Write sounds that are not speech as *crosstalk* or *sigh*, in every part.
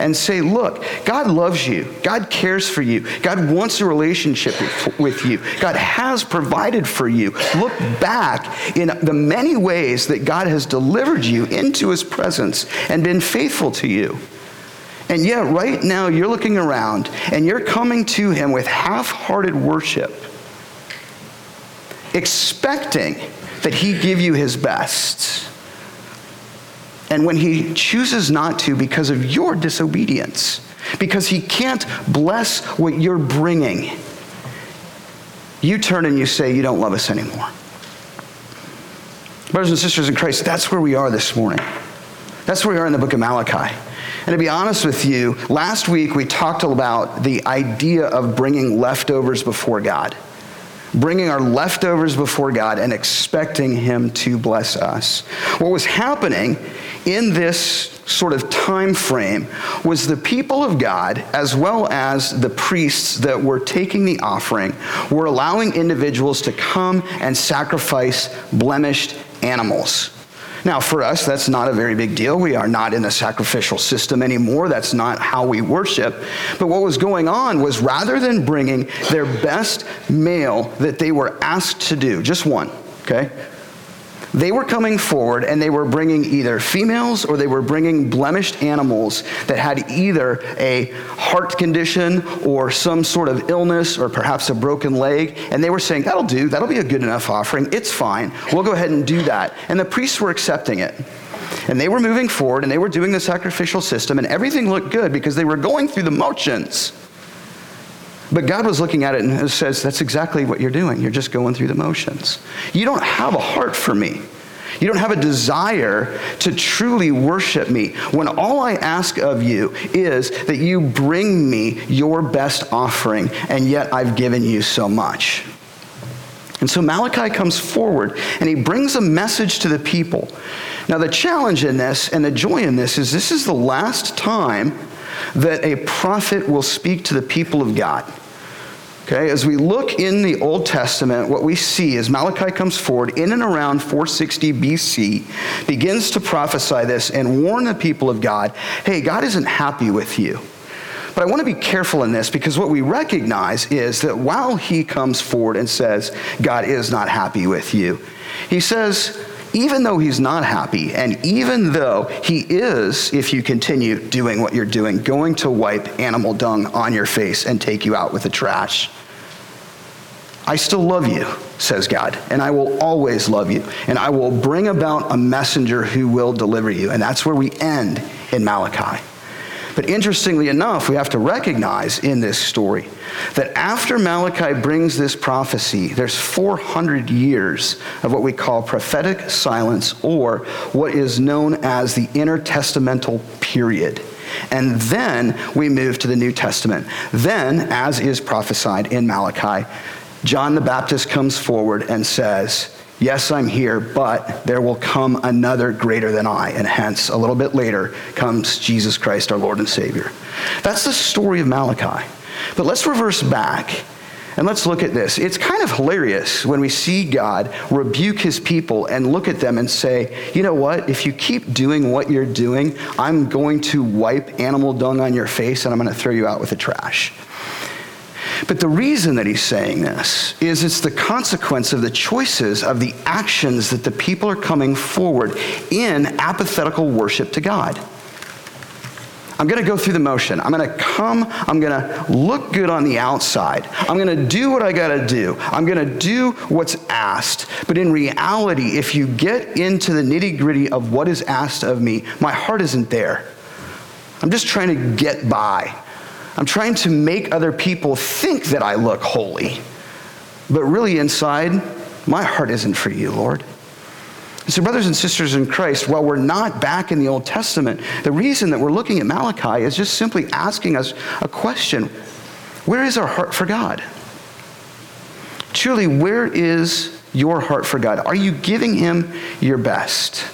and say, Look, God loves you. God cares for you. God wants a relationship with you. God has provided for you. Look back in the many ways that God has delivered you into his presence and been faithful to you. And yet, right now, you're looking around and you're coming to him with half hearted worship, expecting that he give you his best. And when he chooses not to because of your disobedience, because he can't bless what you're bringing, you turn and you say, You don't love us anymore. Brothers and sisters in Christ, that's where we are this morning. That's where we are in the book of Malachi. And to be honest with you, last week we talked about the idea of bringing leftovers before God. Bringing our leftovers before God and expecting Him to bless us. What was happening in this sort of time frame was the people of God, as well as the priests that were taking the offering, were allowing individuals to come and sacrifice blemished animals. Now, for us, that's not a very big deal. We are not in a sacrificial system anymore. That's not how we worship. But what was going on was rather than bringing their best male that they were asked to do, just one, okay? They were coming forward and they were bringing either females or they were bringing blemished animals that had either a heart condition or some sort of illness or perhaps a broken leg. And they were saying, That'll do. That'll be a good enough offering. It's fine. We'll go ahead and do that. And the priests were accepting it. And they were moving forward and they were doing the sacrificial system, and everything looked good because they were going through the motions. But God was looking at it and says, That's exactly what you're doing. You're just going through the motions. You don't have a heart for me. You don't have a desire to truly worship me when all I ask of you is that you bring me your best offering, and yet I've given you so much. And so Malachi comes forward and he brings a message to the people. Now, the challenge in this and the joy in this is this is the last time that a prophet will speak to the people of God. Okay, as we look in the Old Testament, what we see is Malachi comes forward in and around 460 BC, begins to prophesy this and warn the people of God hey, God isn't happy with you. But I want to be careful in this because what we recognize is that while he comes forward and says, God is not happy with you, he says, even though he's not happy, and even though he is, if you continue doing what you're doing, going to wipe animal dung on your face and take you out with the trash, I still love you, says God, and I will always love you, and I will bring about a messenger who will deliver you. And that's where we end in Malachi. But interestingly enough, we have to recognize in this story that after Malachi brings this prophecy, there's 400 years of what we call prophetic silence or what is known as the intertestamental period. And then we move to the New Testament. Then, as is prophesied in Malachi, John the Baptist comes forward and says, Yes, I'm here, but there will come another greater than I. And hence, a little bit later, comes Jesus Christ, our Lord and Savior. That's the story of Malachi. But let's reverse back and let's look at this. It's kind of hilarious when we see God rebuke his people and look at them and say, you know what? If you keep doing what you're doing, I'm going to wipe animal dung on your face and I'm going to throw you out with the trash. But the reason that he's saying this is it's the consequence of the choices of the actions that the people are coming forward in apathetical worship to God. I'm going to go through the motion. I'm going to come. I'm going to look good on the outside. I'm going to do what I got to do. I'm going to do what's asked. But in reality, if you get into the nitty gritty of what is asked of me, my heart isn't there. I'm just trying to get by. I'm trying to make other people think that I look holy. But really, inside, my heart isn't for you, Lord. so, brothers and sisters in Christ, while we're not back in the Old Testament, the reason that we're looking at Malachi is just simply asking us a question Where is our heart for God? Truly, where is your heart for God? Are you giving Him your best?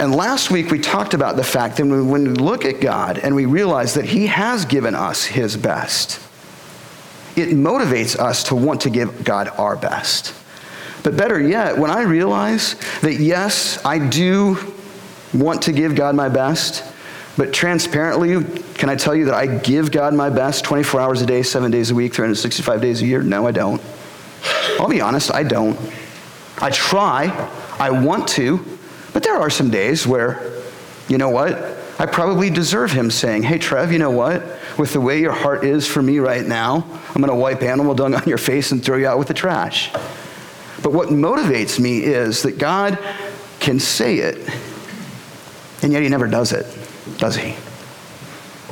And last week we talked about the fact that when we look at God and we realize that He has given us His best, it motivates us to want to give God our best. But better yet, when I realize that yes, I do want to give God my best, But transparently, can I tell you that I give God my best 24 hours a day, seven days a week, 365 days a year? No, I don't. I'll be honest, I don't. I try, I want to, but there are some days where, you know what? I probably deserve him saying, Hey, Trev, you know what? With the way your heart is for me right now, I'm going to wipe animal dung on your face and throw you out with the trash. But what motivates me is that God can say it, and yet he never does it, does he?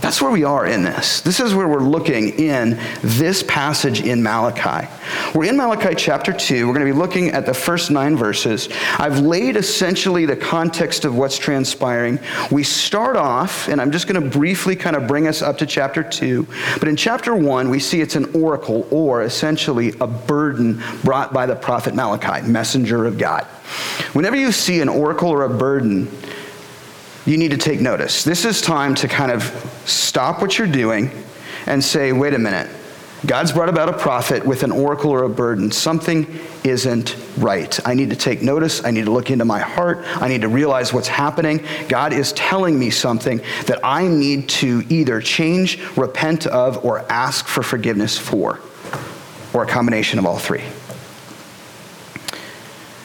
That's where we are in this. This is where we're looking in this passage in Malachi. We're in Malachi chapter 2. We're going to be looking at the first nine verses. I've laid essentially the context of what's transpiring. We start off, and I'm just going to briefly kind of bring us up to chapter 2. But in chapter 1, we see it's an oracle, or essentially a burden brought by the prophet Malachi, messenger of God. Whenever you see an oracle or a burden, you need to take notice. This is time to kind of stop what you're doing and say, wait a minute. God's brought about a prophet with an oracle or a burden. Something isn't right. I need to take notice. I need to look into my heart. I need to realize what's happening. God is telling me something that I need to either change, repent of, or ask for forgiveness for, or a combination of all three.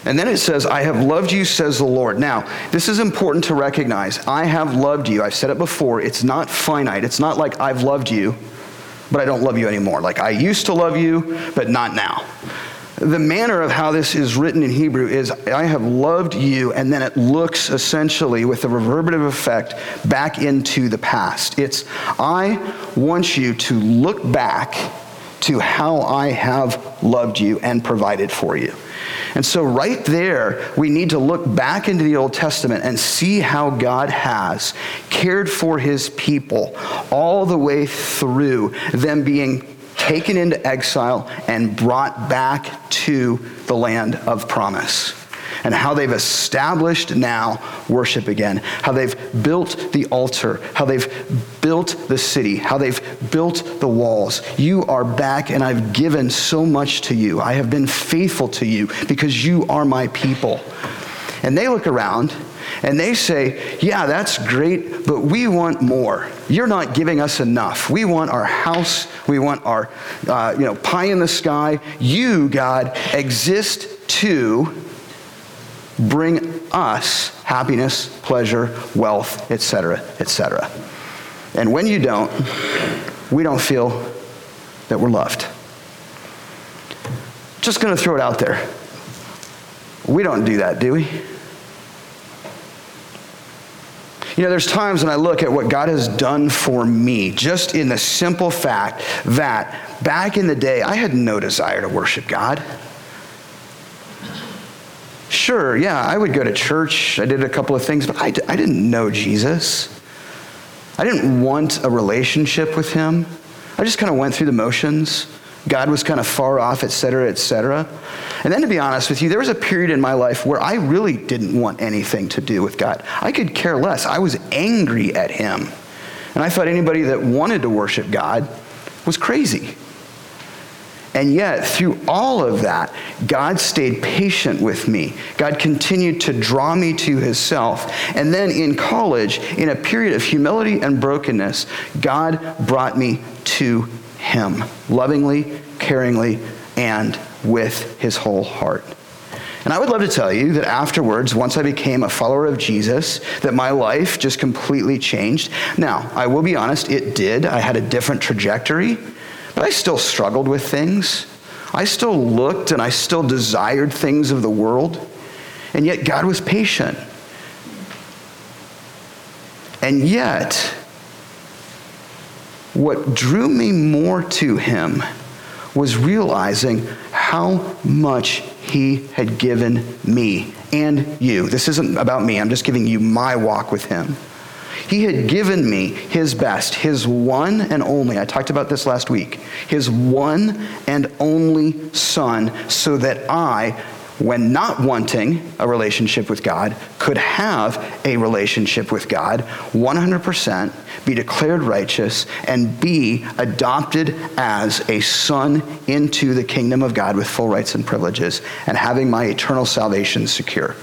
And then it says, I have loved you, says the Lord. Now, this is important to recognize. I have loved you. I've said it before. It's not finite. It's not like I've loved you, but I don't love you anymore. Like I used to love you, but not now. The manner of how this is written in Hebrew is, I have loved you, and then it looks essentially with a reverberative effect back into the past. It's, I want you to look back to how I have loved you and provided for you. And so, right there, we need to look back into the Old Testament and see how God has cared for his people all the way through them being taken into exile and brought back to the land of promise and how they've established now worship again, how they've built the altar, how they've built the city, how they've built the walls. You are back, and I've given so much to you. I have been faithful to you because you are my people. And they look around and they say, Yeah, that's great, but we want more. You're not giving us enough. We want our house. We want our uh, you know, pie in the sky. You, God, exist to bring us happiness, pleasure, wealth, etc., etc. And when you don't, we don't feel that we're loved. Just going to throw it out there. We don't do that, do we? You know, there's times when I look at what God has done for me, just in the simple fact that back in the day, I had no desire to worship God. Sure, yeah, I would go to church. I did a couple of things, but I, I didn't know Jesus. I didn't want a relationship with him. I just kind of went through the motions. God was kind of far off, et cetera, et cetera. And then to be honest with you, there was a period in my life where I really didn't want anything to do with God. I could care less. I was angry at him. And I thought anybody that wanted to worship God was crazy. And yet, through all of that, God stayed patient with me. God continued to draw me to himself. And then in college, in a period of humility and brokenness, God brought me to him, lovingly, caringly, and with his whole heart. And I would love to tell you that afterwards, once I became a follower of Jesus, that my life just completely changed. Now, I will be honest, it did. I had a different trajectory. But I still struggled with things. I still looked and I still desired things of the world. And yet God was patient. And yet, what drew me more to him was realizing how much he had given me and you. This isn't about me, I'm just giving you my walk with him. He had given me his best, his one and only. I talked about this last week. His one and only son, so that I, when not wanting a relationship with God, could have a relationship with God 100%, be declared righteous, and be adopted as a son into the kingdom of God with full rights and privileges, and having my eternal salvation secure.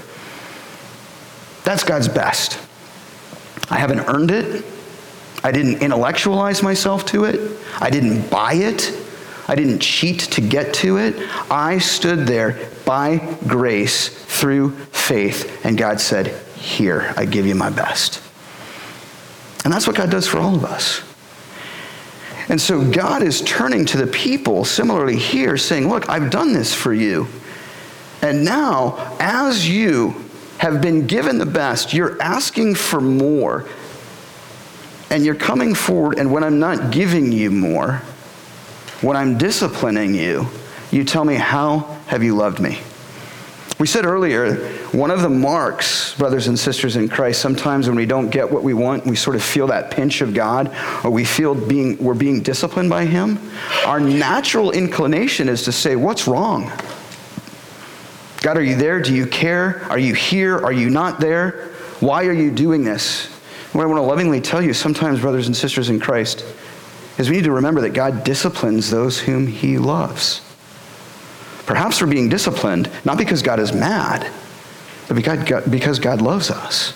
That's God's best. I haven't earned it. I didn't intellectualize myself to it. I didn't buy it. I didn't cheat to get to it. I stood there by grace through faith, and God said, Here, I give you my best. And that's what God does for all of us. And so God is turning to the people, similarly here, saying, Look, I've done this for you. And now, as you have been given the best, you're asking for more. And you're coming forward, and when I'm not giving you more, when I'm disciplining you, you tell me, How have you loved me? We said earlier, one of the marks, brothers and sisters in Christ, sometimes when we don't get what we want, we sort of feel that pinch of God, or we feel being, we're being disciplined by Him. Our natural inclination is to say, What's wrong? God, are you there? Do you care? Are you here? Are you not there? Why are you doing this? What I want to lovingly tell you, sometimes, brothers and sisters in Christ, is we need to remember that God disciplines those whom He loves. Perhaps we're being disciplined not because God is mad, but because God loves us.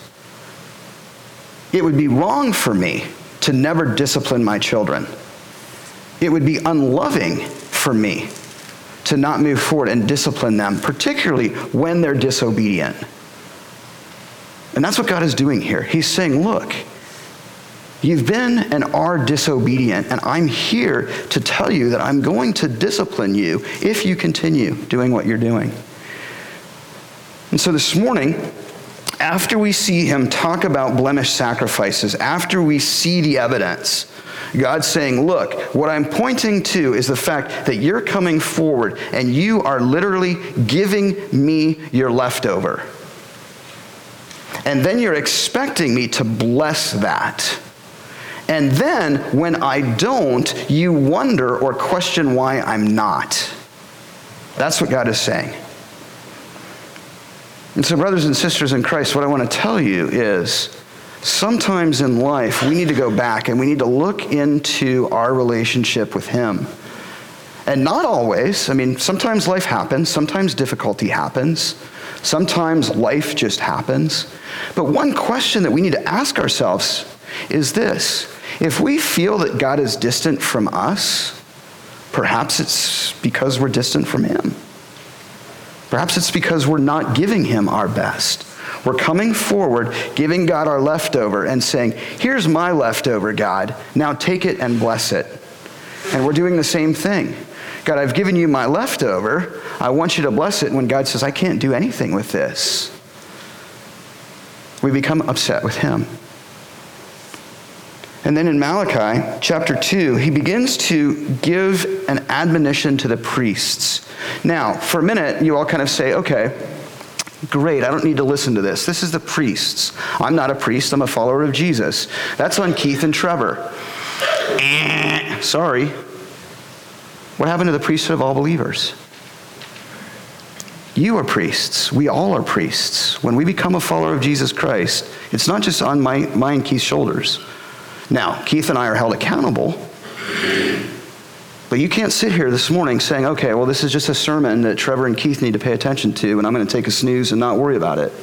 It would be wrong for me to never discipline my children. It would be unloving for me to not move forward and discipline them, particularly when they're disobedient. And that's what God is doing here. He's saying, look, You've been and are disobedient, and I'm here to tell you that I'm going to discipline you if you continue doing what you're doing. And so this morning, after we see him talk about blemished sacrifices, after we see the evidence, God's saying, Look, what I'm pointing to is the fact that you're coming forward and you are literally giving me your leftover. And then you're expecting me to bless that. And then when I don't, you wonder or question why I'm not. That's what God is saying. And so, brothers and sisters in Christ, what I want to tell you is sometimes in life we need to go back and we need to look into our relationship with Him. And not always. I mean, sometimes life happens, sometimes difficulty happens, sometimes life just happens. But one question that we need to ask ourselves is this if we feel that God is distant from us, perhaps it's because we're distant from Him. Perhaps it's because we're not giving Him our best. We're coming forward, giving God our leftover, and saying, Here's my leftover, God. Now take it and bless it. And we're doing the same thing. God, I've given you my leftover. I want you to bless it. When God says, I can't do anything with this, we become upset with Him. And then in Malachi chapter 2, he begins to give an admonition to the priests. Now, for a minute, you all kind of say, okay, great, I don't need to listen to this. This is the priests. I'm not a priest, I'm a follower of Jesus. That's on Keith and Trevor. Sorry. What happened to the priesthood of all believers? You are priests. We all are priests. When we become a follower of Jesus Christ, it's not just on my, my and Keith's shoulders. Now, Keith and I are held accountable, but you can't sit here this morning saying, okay, well, this is just a sermon that Trevor and Keith need to pay attention to, and I'm going to take a snooze and not worry about it.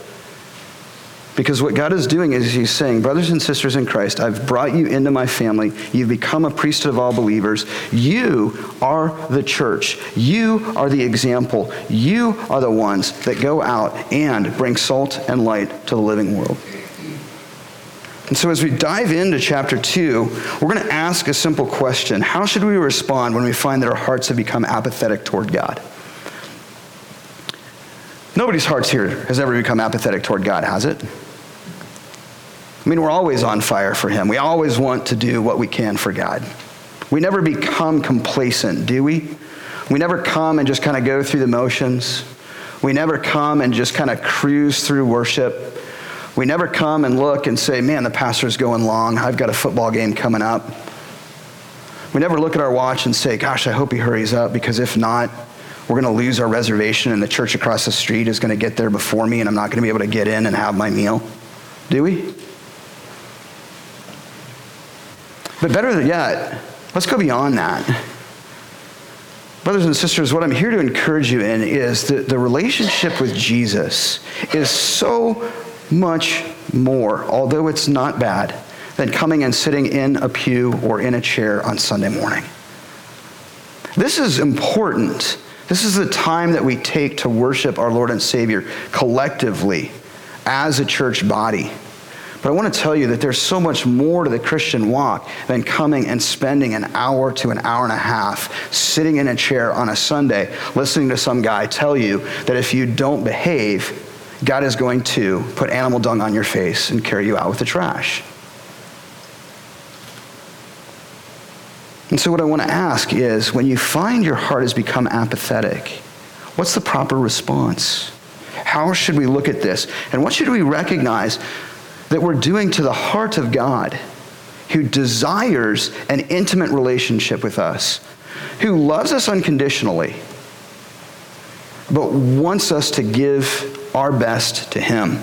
Because what God is doing is He's saying, Brothers and sisters in Christ, I've brought you into my family. You've become a priesthood of all believers. You are the church. You are the example. You are the ones that go out and bring salt and light to the living world. And so, as we dive into chapter 2, we're going to ask a simple question How should we respond when we find that our hearts have become apathetic toward God? Nobody's hearts here has ever become apathetic toward God, has it? I mean, we're always on fire for Him. We always want to do what we can for God. We never become complacent, do we? We never come and just kind of go through the motions. We never come and just kind of cruise through worship. We never come and look and say, man, the pastor's going long. I've got a football game coming up. We never look at our watch and say, gosh, I hope he hurries up because if not, we're going to lose our reservation and the church across the street is going to get there before me and I'm not going to be able to get in and have my meal. Do we? But better than yet, let's go beyond that. Brothers and sisters, what I'm here to encourage you in is that the relationship with Jesus is so much more, although it's not bad, than coming and sitting in a pew or in a chair on Sunday morning. This is important. This is the time that we take to worship our Lord and Savior collectively as a church body. But I want to tell you that there's so much more to the Christian walk than coming and spending an hour to an hour and a half sitting in a chair on a Sunday listening to some guy tell you that if you don't behave, God is going to put animal dung on your face and carry you out with the trash. And so, what I want to ask is when you find your heart has become apathetic, what's the proper response? How should we look at this? And what should we recognize that we're doing to the heart of God, who desires an intimate relationship with us, who loves us unconditionally, but wants us to give our best to Him?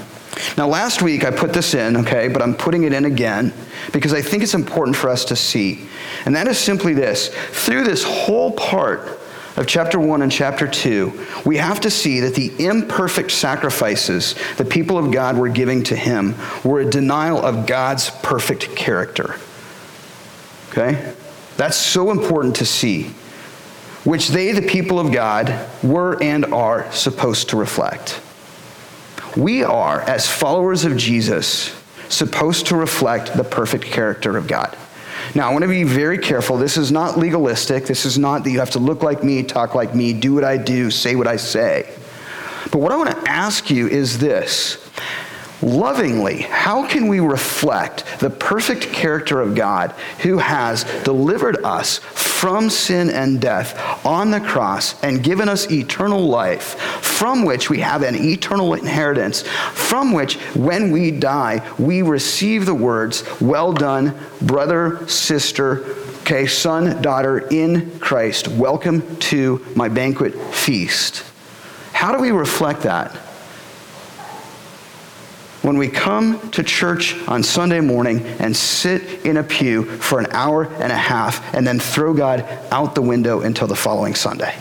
Now, last week I put this in, okay, but I'm putting it in again because I think it's important for us to see. And that is simply this through this whole part of chapter 1 and chapter 2, we have to see that the imperfect sacrifices the people of God were giving to him were a denial of God's perfect character. Okay? That's so important to see, which they, the people of God, were and are supposed to reflect. We are, as followers of Jesus, supposed to reflect the perfect character of God. Now, I want to be very careful. This is not legalistic. This is not that you have to look like me, talk like me, do what I do, say what I say. But what I want to ask you is this lovingly, how can we reflect the perfect character of God who has delivered us from sin and death on the cross and given us eternal life, from which we have an eternal inheritance, from which when we die, we receive the words, Well done, brother, sister, okay, son, daughter in Christ, welcome to my banquet feast. How do we reflect that? When we come to church on Sunday morning and sit in a pew for an hour and a half and then throw God out the window until the following Sunday.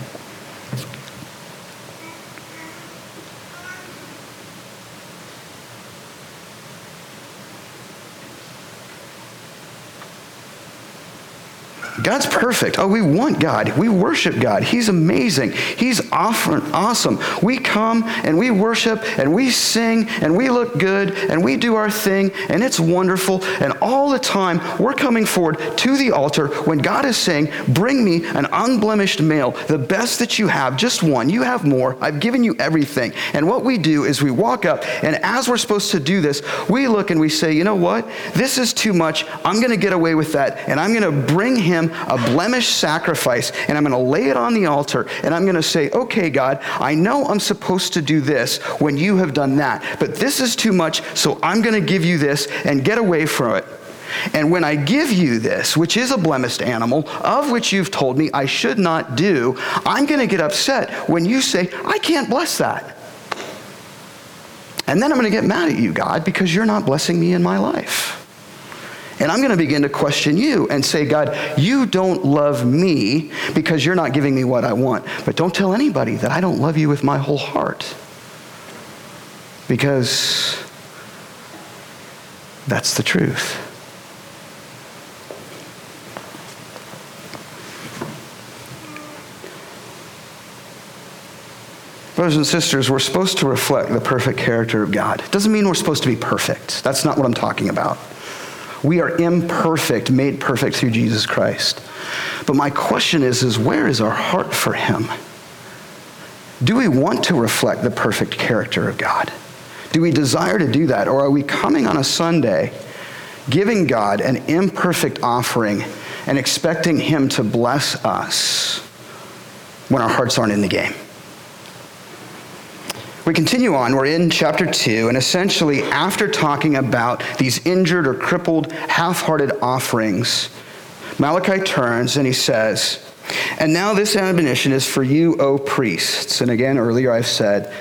God's perfect. Oh, we want God. We worship God. He's amazing. He's awesome. We come and we worship and we sing and we look good and we do our thing and it's wonderful. And all the time we're coming forward to the altar when God is saying, Bring me an unblemished male, the best that you have, just one. You have more. I've given you everything. And what we do is we walk up and as we're supposed to do this, we look and we say, You know what? This is too much. I'm going to get away with that and I'm going to bring him a blemished sacrifice and I'm going to lay it on the altar and I'm going to say, okay, God, I know I'm supposed to do this when you have done that, but this is too much, so I'm going to give you this and get away from it. And when I give you this, which is a blemished animal, of which you've told me I should not do, I'm going to get upset when you say, I can't bless that. And then I'm going to get mad at you, God, because you're not blessing me in my life. And I'm going to begin to question you and say, God, you don't love me because you're not giving me what I want. But don't tell anybody that I don't love you with my whole heart. Because that's the truth. Brothers and sisters, we're supposed to reflect the perfect character of God. It doesn't mean we're supposed to be perfect. That's not what I'm talking about. We are imperfect, made perfect through Jesus Christ. But my question is, is where is our heart for him? Do we want to reflect the perfect character of God? Do we desire to do that? Or are we coming on a Sunday, giving God an imperfect offering and expecting him to bless us when our hearts aren't in the game? We continue on. We're in chapter 2, and essentially, after talking about these injured or crippled, half hearted offerings, Malachi turns and he says, And now this admonition is for you, O priests. And again, earlier I've said,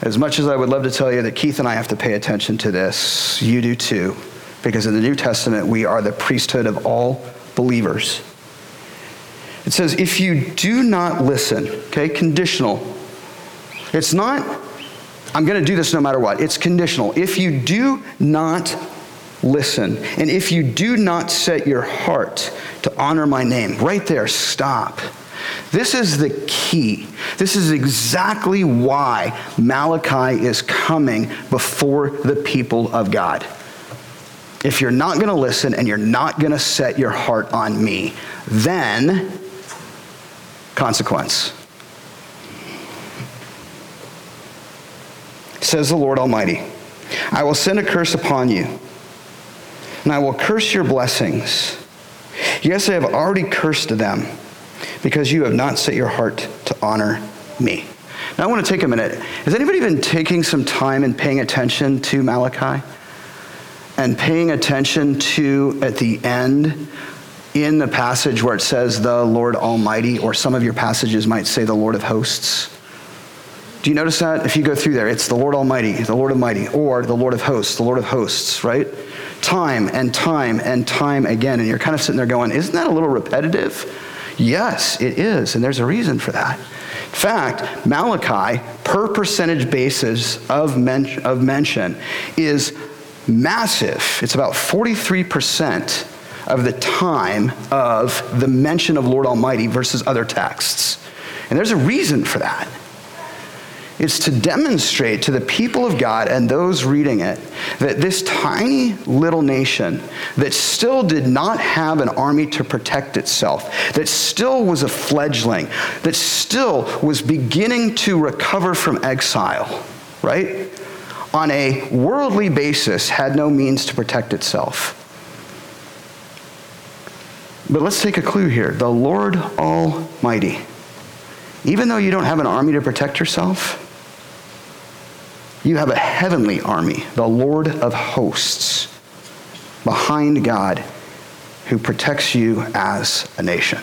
as much as I would love to tell you that Keith and I have to pay attention to this, you do too. Because in the New Testament, we are the priesthood of all believers. It says, if you do not listen, okay, conditional, it's not I'm going to do this no matter what. It's conditional. If you do not listen, and if you do not set your heart to honor my name, right there, stop. This is the key. This is exactly why Malachi is coming before the people of God. If you're not going to listen and you're not going to set your heart on me, then consequence. Says the Lord Almighty I will send a curse upon you, and I will curse your blessings. Yes, I have already cursed them because you have not set your heart to honor me. Now, I want to take a minute. Has anybody been taking some time and paying attention to Malachi? And paying attention to, at the end, in the passage where it says the Lord Almighty, or some of your passages might say the Lord of hosts. Do you notice that? If you go through there, it's the Lord Almighty, the Lord Almighty, or the Lord of hosts, the Lord of hosts, right? Time and time and time again. And you're kind of sitting there going, isn't that a little repetitive? Yes, it is. And there's a reason for that. In fact, Malachi, per percentage basis of, men- of mention, is massive. It's about 43% of the time of the mention of Lord Almighty versus other texts. And there's a reason for that. It's to demonstrate to the people of God and those reading it that this tiny little nation that still did not have an army to protect itself, that still was a fledgling, that still was beginning to recover from exile, right? On a worldly basis, had no means to protect itself. But let's take a clue here. The Lord Almighty. Even though you don't have an army to protect yourself, you have a heavenly army, the Lord of hosts, behind God who protects you as a nation.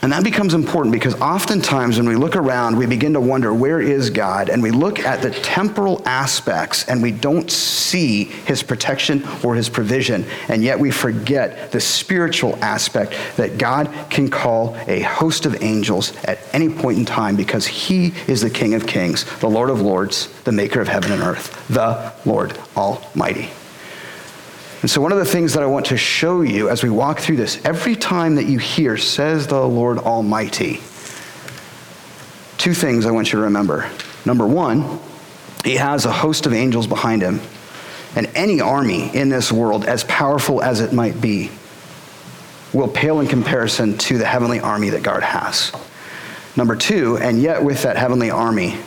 And that becomes important because oftentimes when we look around, we begin to wonder, where is God? And we look at the temporal aspects and we don't see his protection or his provision. And yet we forget the spiritual aspect that God can call a host of angels at any point in time because he is the King of kings, the Lord of lords, the maker of heaven and earth, the Lord Almighty. And so, one of the things that I want to show you as we walk through this, every time that you hear, says the Lord Almighty, two things I want you to remember. Number one, he has a host of angels behind him. And any army in this world, as powerful as it might be, will pale in comparison to the heavenly army that God has. Number two, and yet with that heavenly army,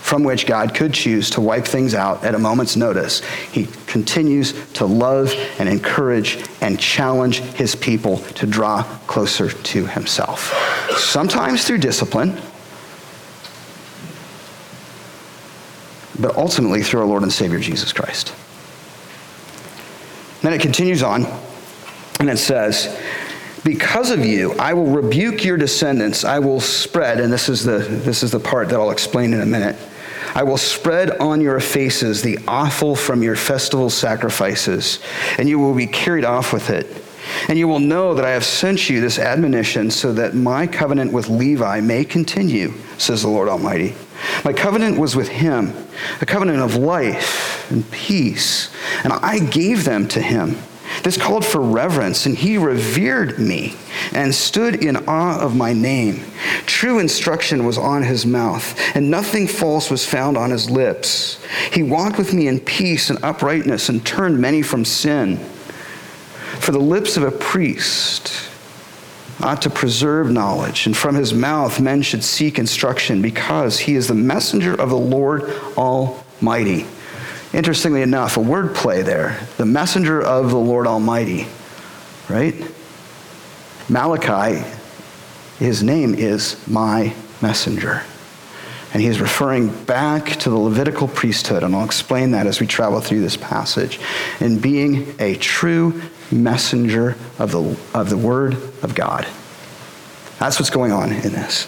from which God could choose to wipe things out at a moment's notice, he continues to love and encourage and challenge his people to draw closer to himself. Sometimes through discipline, but ultimately through our Lord and Savior Jesus Christ. Then it continues on, and it says, because of you i will rebuke your descendants i will spread and this is the this is the part that i'll explain in a minute I will spread on your faces the offal from your festival sacrifices, and you will be carried off with it. And you will know that I have sent you this admonition so that my covenant with Levi may continue, says the Lord Almighty. My covenant was with him, a covenant of life and peace, and I gave them to him. This called for reverence, and he revered me and stood in awe of my name. True instruction was on his mouth, and nothing false was found on his lips. He walked with me in peace and uprightness and turned many from sin. For the lips of a priest ought to preserve knowledge, and from his mouth men should seek instruction, because he is the messenger of the Lord Almighty. Interestingly enough, a word play there. The messenger of the Lord Almighty, right? Malachi, his name is my messenger. And he's referring back to the Levitical priesthood, and I'll explain that as we travel through this passage, in being a true messenger of the, of the Word of God. That's what's going on in this.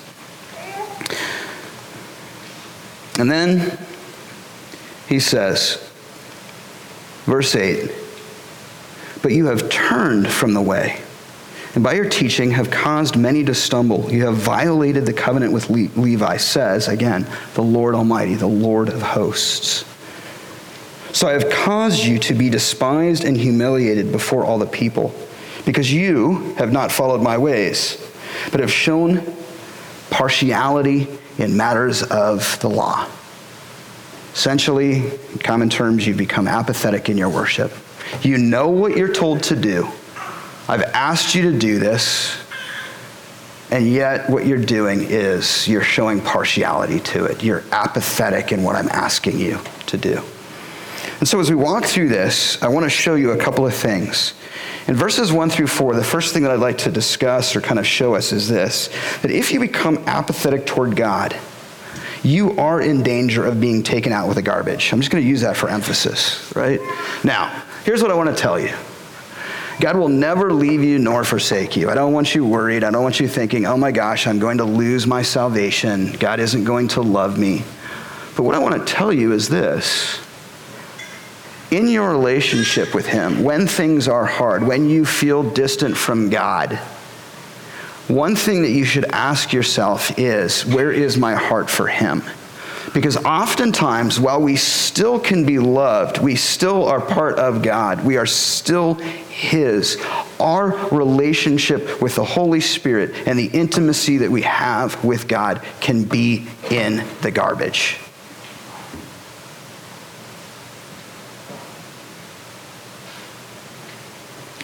And then he says, verse 8, but you have turned from the way and by your teaching have caused many to stumble. You have violated the covenant with Le- Levi, says, again, the Lord Almighty, the Lord of hosts. So I have caused you to be despised and humiliated before all the people, because you have not followed my ways, but have shown partiality in matters of the law. Essentially, in common terms, you've become apathetic in your worship. You know what you're told to do I've asked you to do this, and yet what you're doing is you're showing partiality to it. You're apathetic in what I'm asking you to do. And so as we walk through this, I want to show you a couple of things. In verses 1 through 4, the first thing that I'd like to discuss or kind of show us is this that if you become apathetic toward God, you are in danger of being taken out with the garbage. I'm just going to use that for emphasis, right? Now, here's what I want to tell you God will never leave you nor forsake you. I don't want you worried. I don't want you thinking, oh my gosh, I'm going to lose my salvation. God isn't going to love me. But what I want to tell you is this in your relationship with Him, when things are hard, when you feel distant from God, one thing that you should ask yourself is where is my heart for Him? Because oftentimes, while we still can be loved, we still are part of God, we are still His. Our relationship with the Holy Spirit and the intimacy that we have with God can be in the garbage.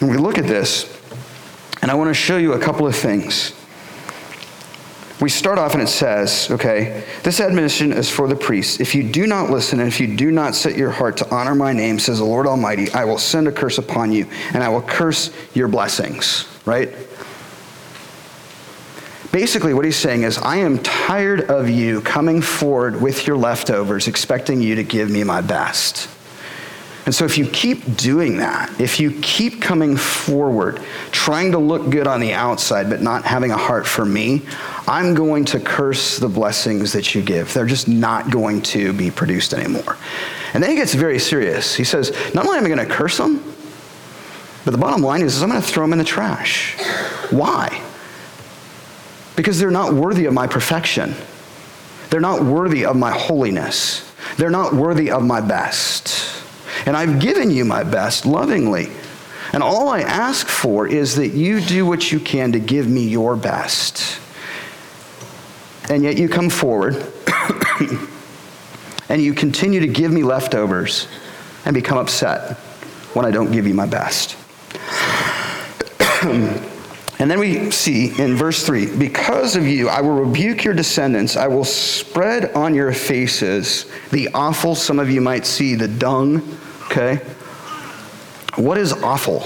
And we look at this, and I want to show you a couple of things we start off and it says, okay, this admonition is for the priests. If you do not listen and if you do not set your heart to honor my name, says the Lord Almighty, I will send a curse upon you and I will curse your blessings, right? Basically, what he's saying is, I am tired of you coming forward with your leftovers, expecting you to give me my best. And so, if you keep doing that, if you keep coming forward, trying to look good on the outside, but not having a heart for me, I'm going to curse the blessings that you give. They're just not going to be produced anymore. And then he gets very serious. He says, Not only am I going to curse them, but the bottom line is, is I'm going to throw them in the trash. Why? Because they're not worthy of my perfection. They're not worthy of my holiness. They're not worthy of my best. And I've given you my best lovingly. And all I ask for is that you do what you can to give me your best. And yet you come forward *coughs* and you continue to give me leftovers and become upset when I don't give you my best. *coughs* And then we see in verse 3 Because of you, I will rebuke your descendants. I will spread on your faces the offal, some of you might see, the dung Okay? What is offal?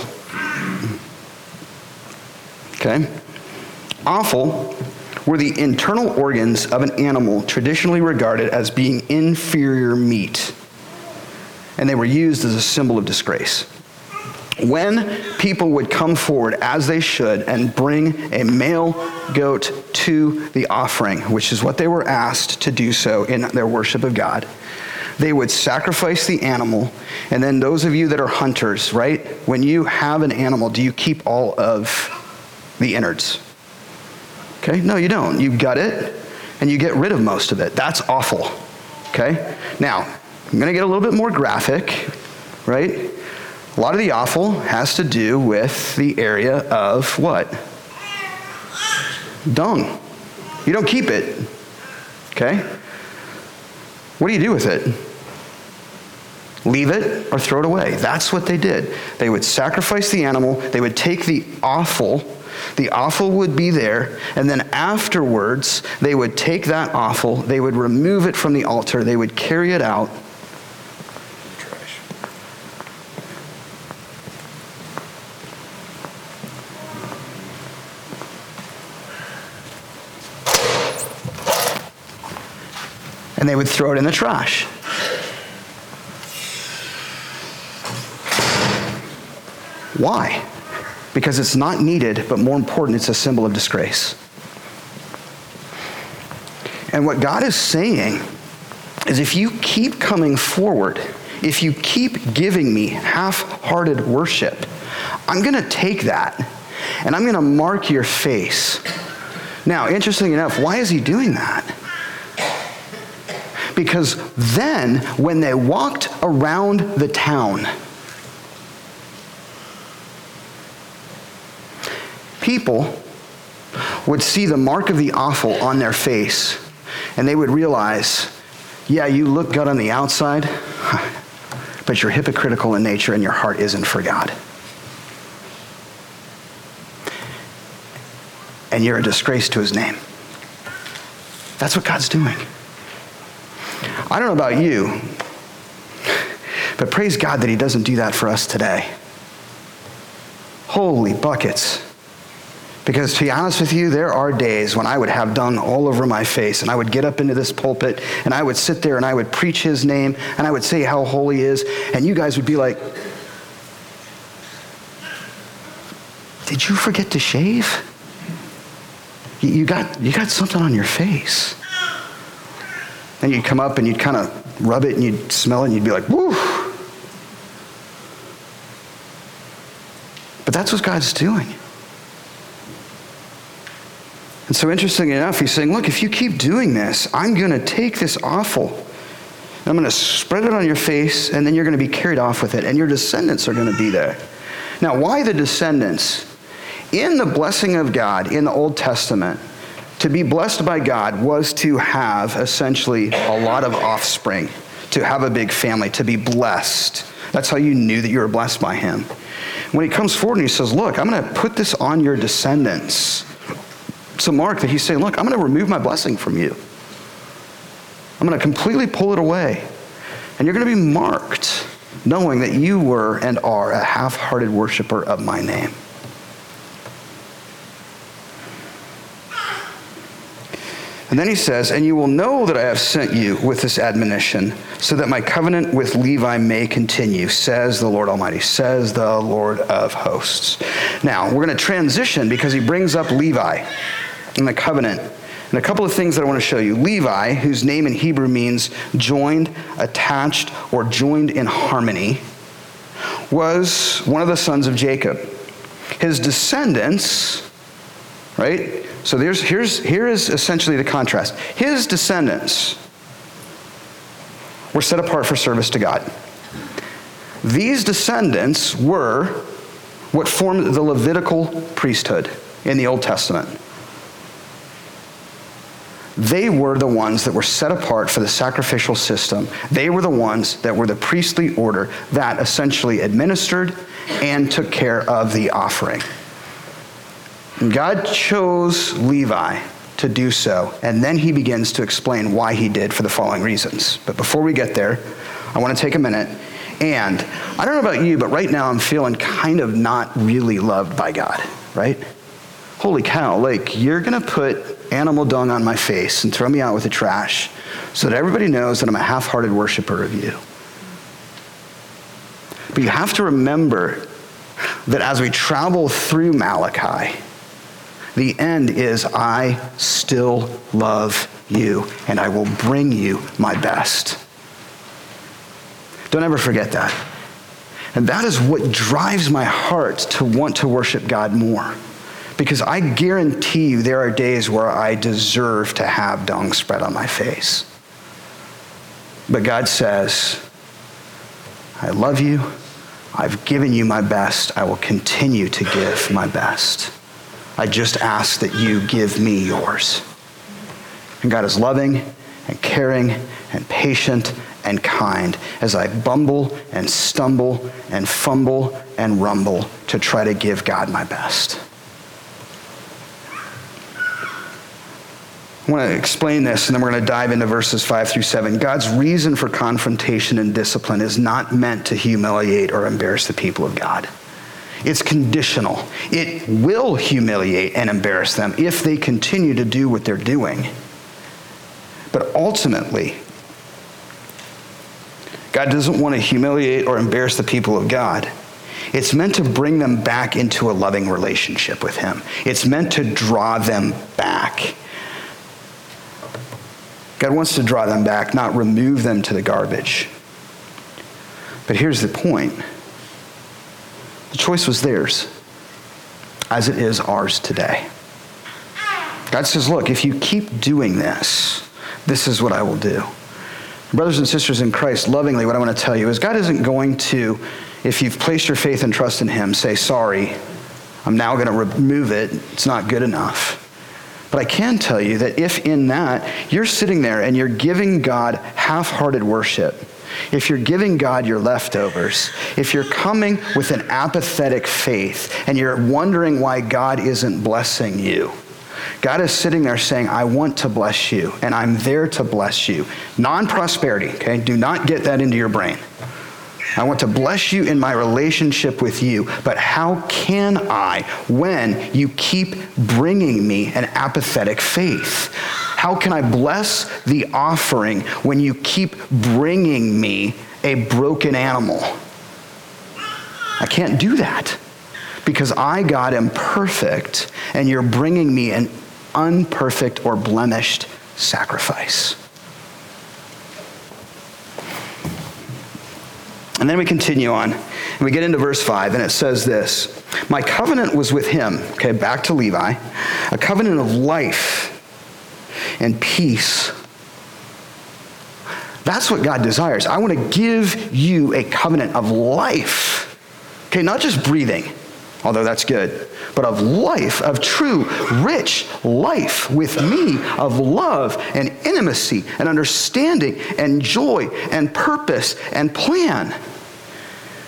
Okay? Offal were the internal organs of an animal traditionally regarded as being inferior meat, and they were used as a symbol of disgrace. When people would come forward, as they should, and bring a male goat to the offering, which is what they were asked to do so in their worship of God, they would sacrifice the animal. And then, those of you that are hunters, right? When you have an animal, do you keep all of the innards? Okay? No, you don't. You gut it and you get rid of most of it. That's awful. Okay? Now, I'm going to get a little bit more graphic, right? A lot of the offal has to do with the area of what? Dung. You don't keep it. Okay? What do you do with it? Leave it or throw it away. That's what they did. They would sacrifice the animal, they would take the offal, the offal would be there, and then afterwards, they would take that offal, they would remove it from the altar, they would carry it out. And they would throw it in the trash. Why? Because it's not needed, but more important, it's a symbol of disgrace. And what God is saying is if you keep coming forward, if you keep giving me half hearted worship, I'm going to take that and I'm going to mark your face. Now, interesting enough, why is he doing that? Because then, when they walked around the town, people would see the mark of the offal on their face, and they would realize, yeah, you look good on the outside, *laughs* but you're hypocritical in nature and your heart isn't for God. And you're a disgrace to his name. That's what God's doing. I don't know about you, but praise God that he doesn't do that for us today. Holy buckets. Because to be honest with you, there are days when I would have dung all over my face and I would get up into this pulpit and I would sit there and I would preach his name and I would say how holy he is. And you guys would be like, Did you forget to shave? You got, you got something on your face. And you'd come up and you'd kind of rub it and you'd smell it and you'd be like, Woo. But that's what God's doing. And so, interesting enough, he's saying, Look, if you keep doing this, I'm going to take this offal, I'm going to spread it on your face, and then you're going to be carried off with it, and your descendants are going to be there. Now, why the descendants? In the blessing of God in the Old Testament, to be blessed by God was to have essentially a lot of offspring, to have a big family, to be blessed. That's how you knew that you were blessed by Him. When He comes forward and He says, Look, I'm going to put this on your descendants to Mark that he's saying, Look, I'm going to remove my blessing from you. I'm going to completely pull it away. And you're going to be marked knowing that you were and are a half hearted worshiper of my name. And then he says, And you will know that I have sent you with this admonition, so that my covenant with Levi may continue, says the Lord Almighty, says the Lord of hosts. Now, we're going to transition because he brings up Levi in the covenant. And a couple of things that I want to show you. Levi, whose name in Hebrew means joined, attached, or joined in harmony, was one of the sons of Jacob. His descendants, right? So there's, here's, here is essentially the contrast. His descendants were set apart for service to God. These descendants were what formed the Levitical priesthood in the Old Testament. They were the ones that were set apart for the sacrificial system. They were the ones that were the priestly order that essentially administered and took care of the offering. And God chose Levi to do so, and then he begins to explain why he did for the following reasons. But before we get there, I want to take a minute. And I don't know about you, but right now I'm feeling kind of not really loved by God, right? Holy cow, like, you're going to put animal dung on my face and throw me out with the trash so that everybody knows that I'm a half hearted worshiper of you. But you have to remember that as we travel through Malachi, the end is I still love you and I will bring you my best. Don't ever forget that. And that is what drives my heart to want to worship God more. Because I guarantee you there are days where I deserve to have dung spread on my face. But God says, I love you. I've given you my best. I will continue to give my best. I just ask that you give me yours. And God is loving and caring and patient and kind as I bumble and stumble and fumble and rumble to try to give God my best. I want to explain this, and then we're going to dive into verses 5 through 7. God's reason for confrontation and discipline is not meant to humiliate or embarrass the people of God. It's conditional. It will humiliate and embarrass them if they continue to do what they're doing. But ultimately, God doesn't want to humiliate or embarrass the people of God. It's meant to bring them back into a loving relationship with Him. It's meant to draw them back. God wants to draw them back, not remove them to the garbage. But here's the point the choice was theirs. as it is ours today. God says, Look, if you keep doing this, this is what I will do. Brothers and sisters in Christ, lovingly, what I want to tell you is God isn't going to, if you've placed your faith and trust in Him, say, Sorry, I'm now going to remove it. It's not good enough. But I can tell you that if in that you're sitting there and you're giving God half hearted worship, if you're giving God your leftovers, if you're coming with an apathetic faith and you're wondering why God isn't blessing you, God is sitting there saying, I want to bless you, and I'm there to bless you. Non prosperity, okay? Do not get that into your brain. I want to bless you in my relationship with you, but how can I when you keep bringing me an apathetic faith? How can I bless the offering when you keep bringing me a broken animal? I can't do that because I, God, am perfect, and you're bringing me an unperfect or blemished sacrifice. And then we continue on. And we get into verse 5, and it says this My covenant was with him, okay, back to Levi, a covenant of life and peace. That's what God desires. I want to give you a covenant of life. Okay, not just breathing, although that's good, but of life, of true, rich life with me, of love and intimacy and understanding and joy and purpose and plan.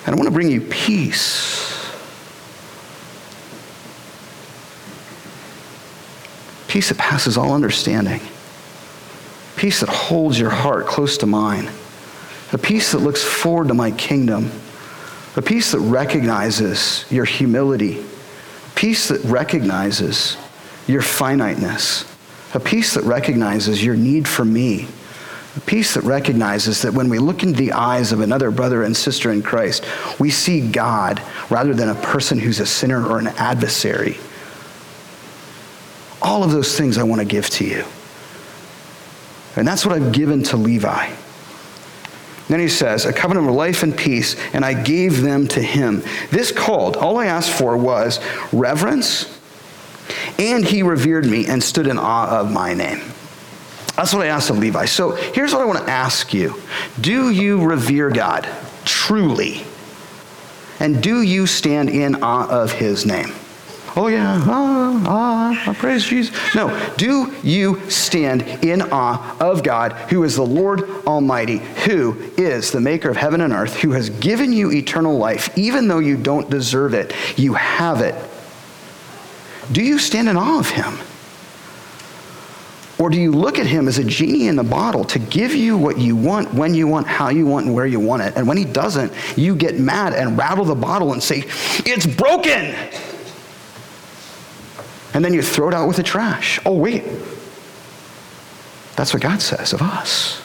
And I want to bring you peace. Peace that passes all understanding. Peace that holds your heart close to mine. A peace that looks forward to my kingdom. A peace that recognizes your humility. Peace that recognizes your finiteness. A peace that recognizes your need for me a peace that recognizes that when we look into the eyes of another brother and sister in Christ, we see God rather than a person who's a sinner or an adversary. All of those things I want to give to you. And that's what I've given to Levi. Then he says, A covenant of life and peace, and I gave them to him. This called, all I asked for was reverence, and he revered me and stood in awe of my name. That's what I asked of Levi. So here's what I want to ask you Do you revere God truly? And do you stand in awe of his name? Oh, yeah, ah, ah, I praise Jesus. No, do you stand in awe of God, who is the Lord Almighty, who is the maker of heaven and earth, who has given you eternal life, even though you don't deserve it? You have it. Do you stand in awe of him? Or do you look at him as a genie in the bottle to give you what you want, when you want, how you want, and where you want it? And when he doesn't, you get mad and rattle the bottle and say, It's broken! And then you throw it out with the trash. Oh, wait. That's what God says of us.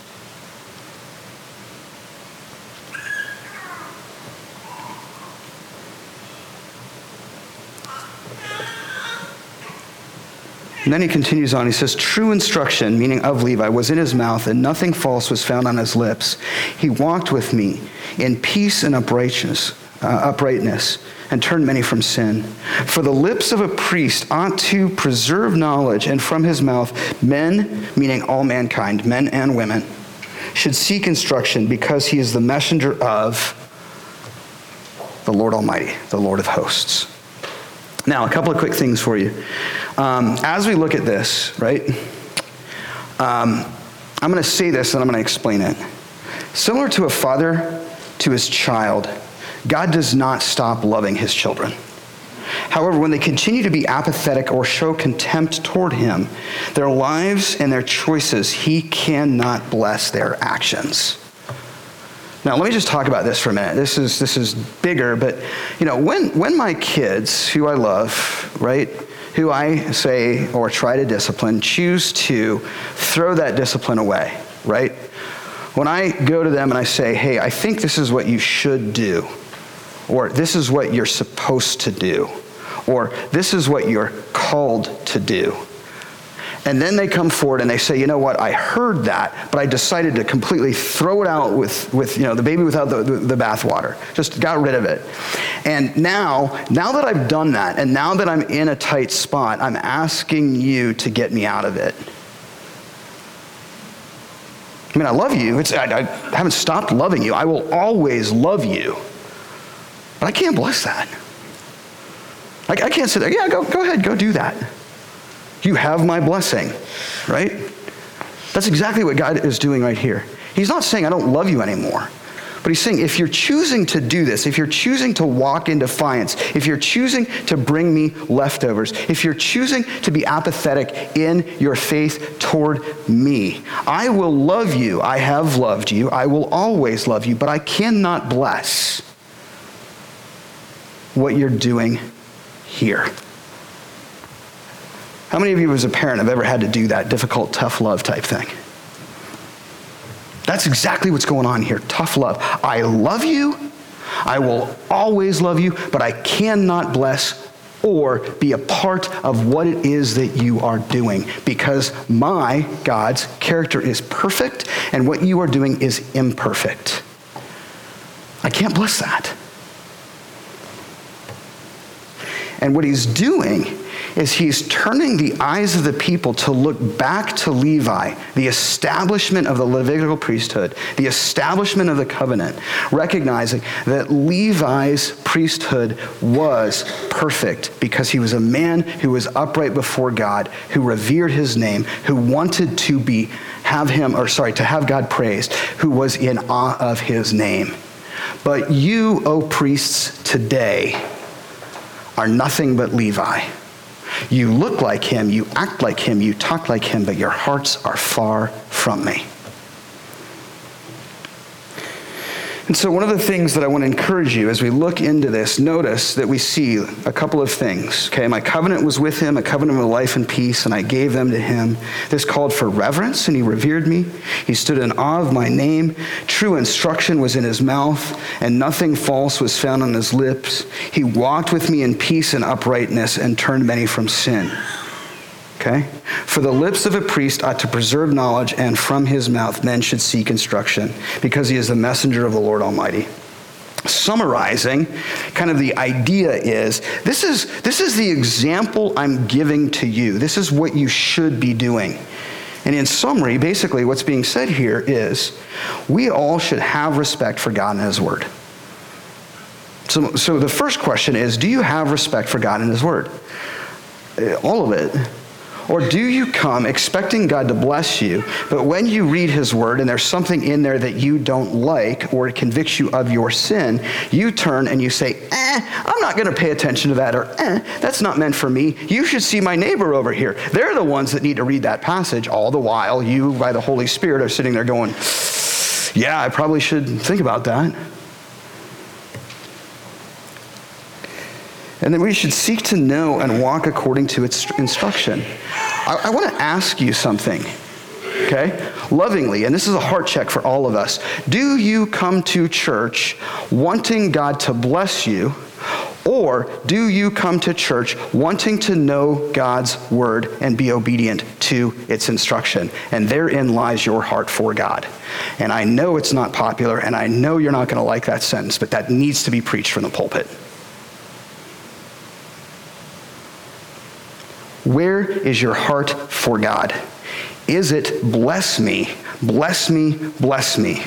And then he continues on. He says, True instruction, meaning of Levi, was in his mouth, and nothing false was found on his lips. He walked with me in peace and uprightness, uh, uprightness and turn many from sin. For the lips of a priest ought to preserve knowledge, and from his mouth men, meaning all mankind, men and women, should seek instruction because he is the messenger of the Lord Almighty, the Lord of hosts. Now, a couple of quick things for you. Um, as we look at this, right, um, I'm going to say this and I'm going to explain it. Similar to a father to his child, God does not stop loving his children. However, when they continue to be apathetic or show contempt toward him, their lives and their choices, he cannot bless their actions. Now, let me just talk about this for a minute. This is, this is bigger, but you know, when, when my kids, who I love, right, who I say or try to discipline, choose to throw that discipline away, right? When I go to them and I say, hey, I think this is what you should do, or this is what you're supposed to do, or this is what you're called to do. and then they come forward and they say, you know what, I heard that, but I decided to completely throw it out with, with you know, the baby without the, the, the bathwater. Just got rid of it. And now, now that I've done that, and now that I'm in a tight spot, I'm asking you to get me out of it. I mean, I love you. It's, I, I haven't stopped loving you. I will always love you. But I can't bless that. I, I can't say, that. yeah, go, go ahead, go do that. You have my blessing, right? That's exactly what God is doing right here. He's not saying, I don't love you anymore. But he's saying, if you're choosing to do this, if you're choosing to walk in defiance, if you're choosing to bring me leftovers, if you're choosing to be apathetic in your faith toward me, I will love you. I have loved you. I will always love you, but I cannot bless what you're doing here. How many of you, as a parent, have ever had to do that difficult, tough love type thing? That's exactly what's going on here. Tough love. I love you. I will always love you, but I cannot bless or be a part of what it is that you are doing because my, God's, character is perfect and what you are doing is imperfect. I can't bless that. And what he's doing is he's turning the eyes of the people to look back to Levi, the establishment of the Levitical priesthood, the establishment of the covenant, recognizing that Levi's priesthood was perfect because he was a man who was upright before God, who revered his name, who wanted to be have him or sorry, to have God praised, who was in awe of his name. But you, O priests, today are nothing but Levi. You look like him, you act like him, you talk like him, but your hearts are far from me. And so, one of the things that I want to encourage you as we look into this, notice that we see a couple of things. Okay, my covenant was with him, a covenant of life and peace, and I gave them to him. This called for reverence, and he revered me. He stood in awe of my name. True instruction was in his mouth, and nothing false was found on his lips. He walked with me in peace and uprightness, and turned many from sin. Okay? For the lips of a priest ought to preserve knowledge, and from his mouth men should seek instruction, because he is the messenger of the Lord Almighty. Summarizing, kind of the idea is this is this is the example I'm giving to you. This is what you should be doing. And in summary, basically what's being said here is we all should have respect for God and his word. So, so the first question is do you have respect for God and his word? All of it. Or do you come expecting God to bless you, but when you read His Word and there's something in there that you don't like or it convicts you of your sin, you turn and you say, eh, I'm not going to pay attention to that, or eh, that's not meant for me. You should see my neighbor over here. They're the ones that need to read that passage, all the while you, by the Holy Spirit, are sitting there going, yeah, I probably should think about that. And then we should seek to know and walk according to its instruction. I, I want to ask you something, okay? Lovingly, and this is a heart check for all of us. Do you come to church wanting God to bless you? Or do you come to church wanting to know God's word and be obedient to its instruction? And therein lies your heart for God. And I know it's not popular, and I know you're not going to like that sentence, but that needs to be preached from the pulpit. Where is your heart for God? Is it bless me, bless me, bless me?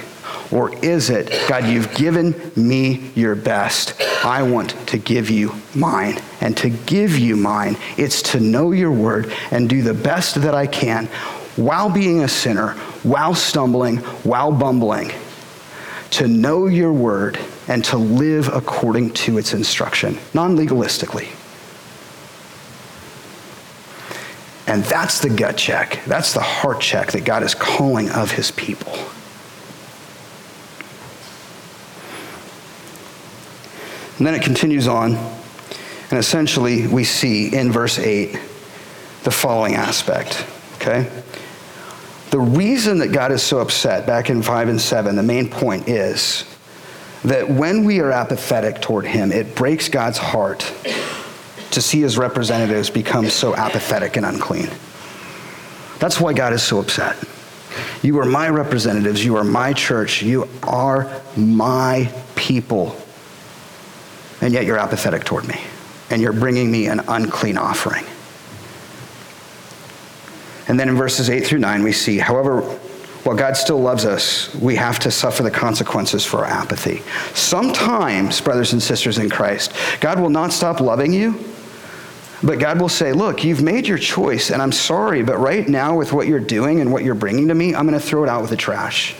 Or is it, God, you've given me your best. I want to give you mine. And to give you mine, it's to know your word and do the best that I can while being a sinner, while stumbling, while bumbling. To know your word and to live according to its instruction, non legalistically. And that's the gut check. That's the heart check that God is calling of his people. And then it continues on, and essentially we see in verse 8 the following aspect, okay? The reason that God is so upset back in 5 and 7, the main point is that when we are apathetic toward him, it breaks God's heart to see his representatives become so apathetic and unclean. That's why God is so upset. You are my representatives. You are my church. You are my people. And yet you're apathetic toward me. And you're bringing me an unclean offering. And then in verses 8 through 9, we see, however, while God still loves us, we have to suffer the consequences for our apathy. Sometimes, brothers and sisters in Christ, God will not stop loving you, but God will say, Look, you've made your choice, and I'm sorry, but right now, with what you're doing and what you're bringing to me, I'm going to throw it out with the trash.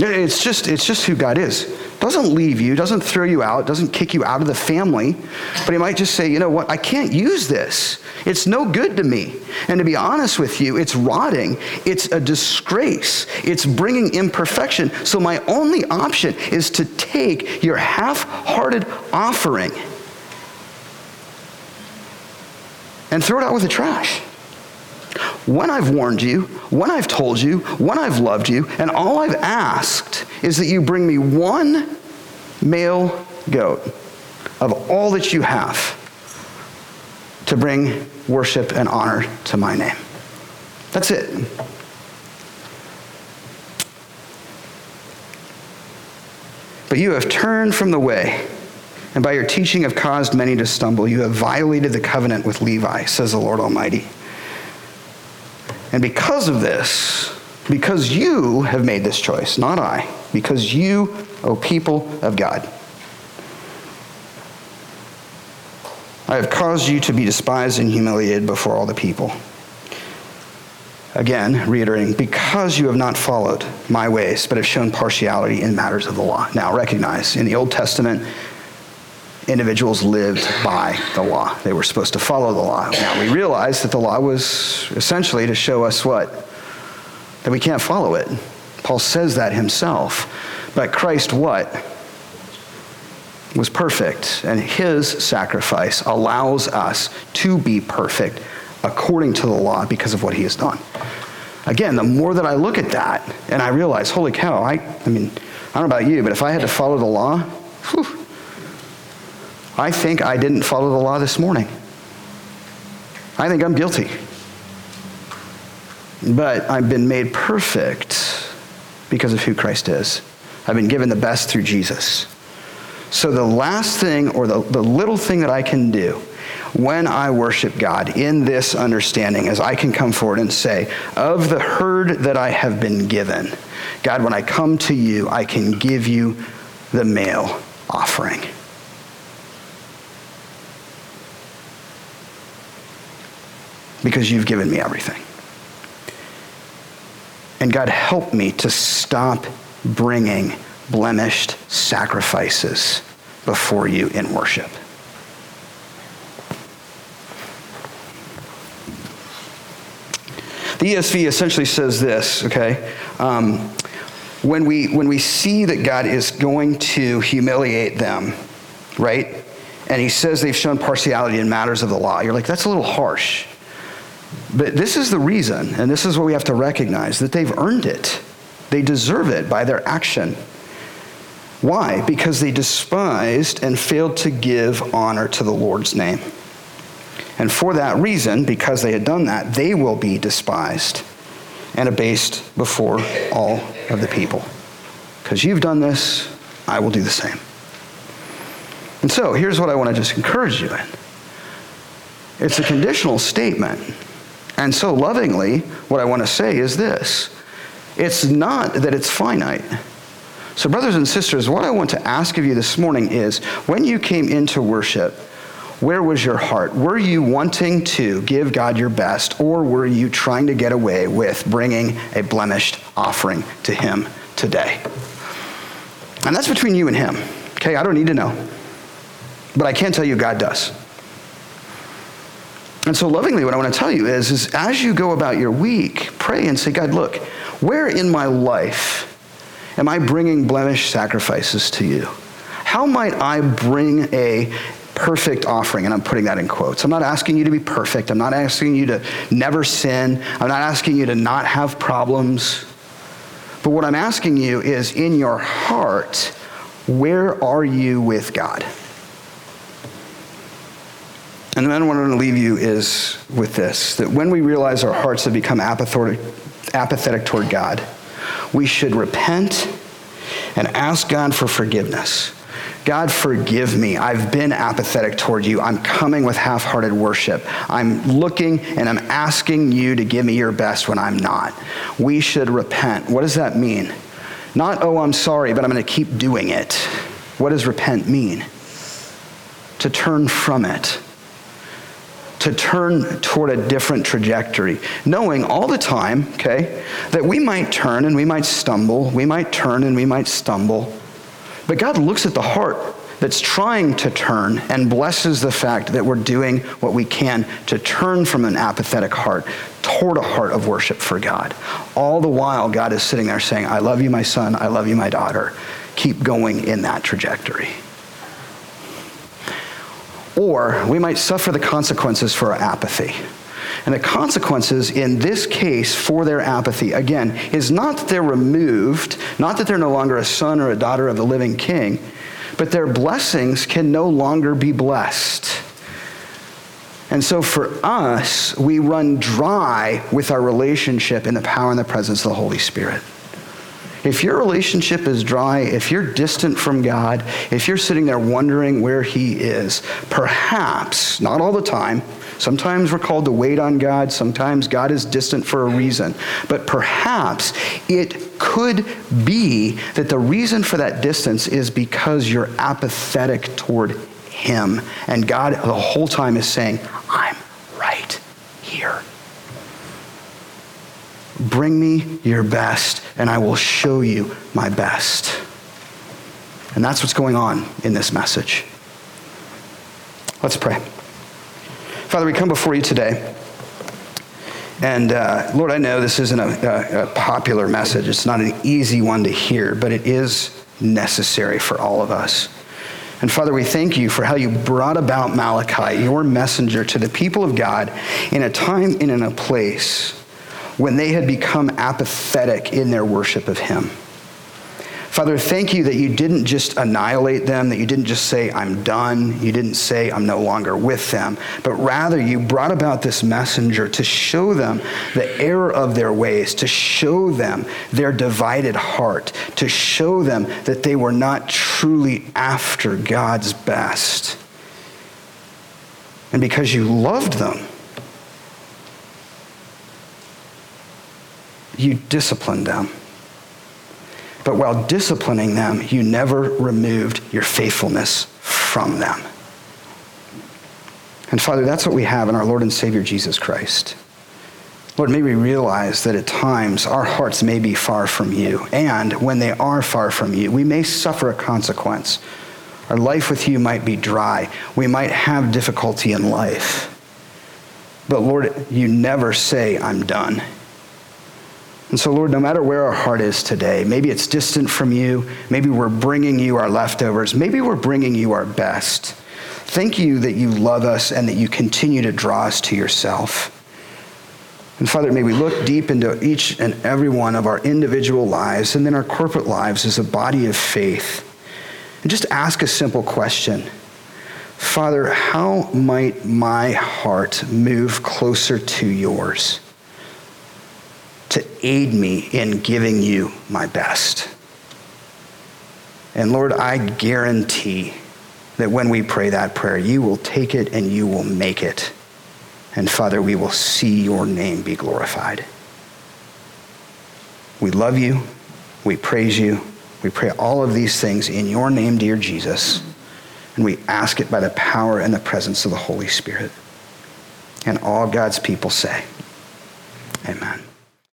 It's just, it's just who God is doesn't leave you, doesn't throw you out, doesn't kick you out of the family, but he might just say, you know what, I can't use this. It's no good to me. And to be honest with you, it's rotting, it's a disgrace, it's bringing imperfection. So my only option is to take your half hearted offering and throw it out with the trash. When I've warned you, when I've told you, when I've loved you, and all I've asked is that you bring me one male goat of all that you have to bring worship and honor to my name. That's it. But you have turned from the way, and by your teaching have caused many to stumble. You have violated the covenant with Levi, says the Lord Almighty. And because of this, because you have made this choice, not I, because you, O people of God, I have caused you to be despised and humiliated before all the people. Again, reiterating, because you have not followed my ways, but have shown partiality in matters of the law. Now, recognize in the Old Testament, individuals lived by the law. They were supposed to follow the law. Now, we realize that the law was essentially to show us what? That we can't follow it. Paul says that himself. But Christ, what? Was perfect, and his sacrifice allows us to be perfect according to the law because of what he has done. Again, the more that I look at that and I realize, holy cow, I, I mean, I don't know about you, but if I had to follow the law, whew, I think I didn't follow the law this morning. I think I'm guilty. But I've been made perfect because of who Christ is. I've been given the best through Jesus. So the last thing or the, the little thing that I can do when I worship God in this understanding is I can come forward and say, Of the herd that I have been given, God, when I come to you, I can give you the male offering. Because you've given me everything. And God, help me to stop bringing blemished sacrifices before you in worship. The ESV essentially says this, okay? Um, when, we, when we see that God is going to humiliate them, right? And he says they've shown partiality in matters of the law, you're like, that's a little harsh. But this is the reason, and this is what we have to recognize that they've earned it. They deserve it by their action. Why? Because they despised and failed to give honor to the Lord's name. And for that reason, because they had done that, they will be despised and abased before all of the people. Because you've done this, I will do the same. And so here's what I want to just encourage you in it's a conditional statement. And so, lovingly, what I want to say is this it's not that it's finite. So, brothers and sisters, what I want to ask of you this morning is when you came into worship, where was your heart? Were you wanting to give God your best, or were you trying to get away with bringing a blemished offering to Him today? And that's between you and Him. Okay, I don't need to know. But I can tell you God does. And so, lovingly, what I want to tell you is, is as you go about your week, pray and say, God, look, where in my life am I bringing blemished sacrifices to you? How might I bring a perfect offering? And I'm putting that in quotes. I'm not asking you to be perfect. I'm not asking you to never sin. I'm not asking you to not have problems. But what I'm asking you is in your heart, where are you with God? And then what I want to leave you is with this that when we realize our hearts have become apathetic, apathetic toward God, we should repent and ask God for forgiveness. God, forgive me. I've been apathetic toward you. I'm coming with half hearted worship. I'm looking and I'm asking you to give me your best when I'm not. We should repent. What does that mean? Not, oh, I'm sorry, but I'm going to keep doing it. What does repent mean? To turn from it to turn toward a different trajectory, knowing all the time, okay, that we might turn and we might stumble, we might turn and we might stumble. But God looks at the heart that's trying to turn and blesses the fact that we're doing what we can to turn from an apathetic heart toward a heart of worship for God. All the while, God is sitting there saying, I love you, my son, I love you, my daughter. Keep going in that trajectory or we might suffer the consequences for our apathy. And the consequences in this case for their apathy, again, is not that they're removed, not that they're no longer a son or a daughter of the living king, but their blessings can no longer be blessed. And so for us, we run dry with our relationship in the power and the presence of the Holy Spirit. If your relationship is dry, if you're distant from God, if you're sitting there wondering where He is, perhaps, not all the time, sometimes we're called to wait on God, sometimes God is distant for a reason, but perhaps it could be that the reason for that distance is because you're apathetic toward Him. And God the whole time is saying, I'm right here. Bring me your best, and I will show you my best. And that's what's going on in this message. Let's pray. Father, we come before you today. And uh, Lord, I know this isn't a, a, a popular message. It's not an easy one to hear, but it is necessary for all of us. And Father, we thank you for how you brought about Malachi, your messenger, to the people of God in a time and in a place when they had become apathetic in their worship of Him. Father, thank you that you didn't just annihilate them, that you didn't just say, I'm done. You didn't say, I'm no longer with them. But rather, you brought about this messenger to show them the error of their ways, to show them their divided heart, to show them that they were not truly after God's best. And because you loved them, you disciplined them. But while disciplining them, you never removed your faithfulness from them. And Father, that's what we have in our Lord and Savior Jesus Christ. Lord, may we realize that at times our hearts may be far from you. And when they are far from you, we may suffer a consequence. Our life with you might be dry. We might have difficulty in life. But Lord, you never say, I'm done. And so, Lord, no matter where our heart is today, maybe it's distant from you, maybe we're bringing you our leftovers, maybe we're bringing you our best. Thank you that you love us and that you continue to draw us to yourself. And Father, may we look deep into each and every one of our individual lives and then our corporate lives as a body of faith and just ask a simple question Father, how might my heart move closer to yours? To aid me in giving you my best. And Lord, I guarantee that when we pray that prayer, you will take it and you will make it. And Father, we will see your name be glorified. We love you. We praise you. We pray all of these things in your name, dear Jesus. And we ask it by the power and the presence of the Holy Spirit. And all God's people say, Amen.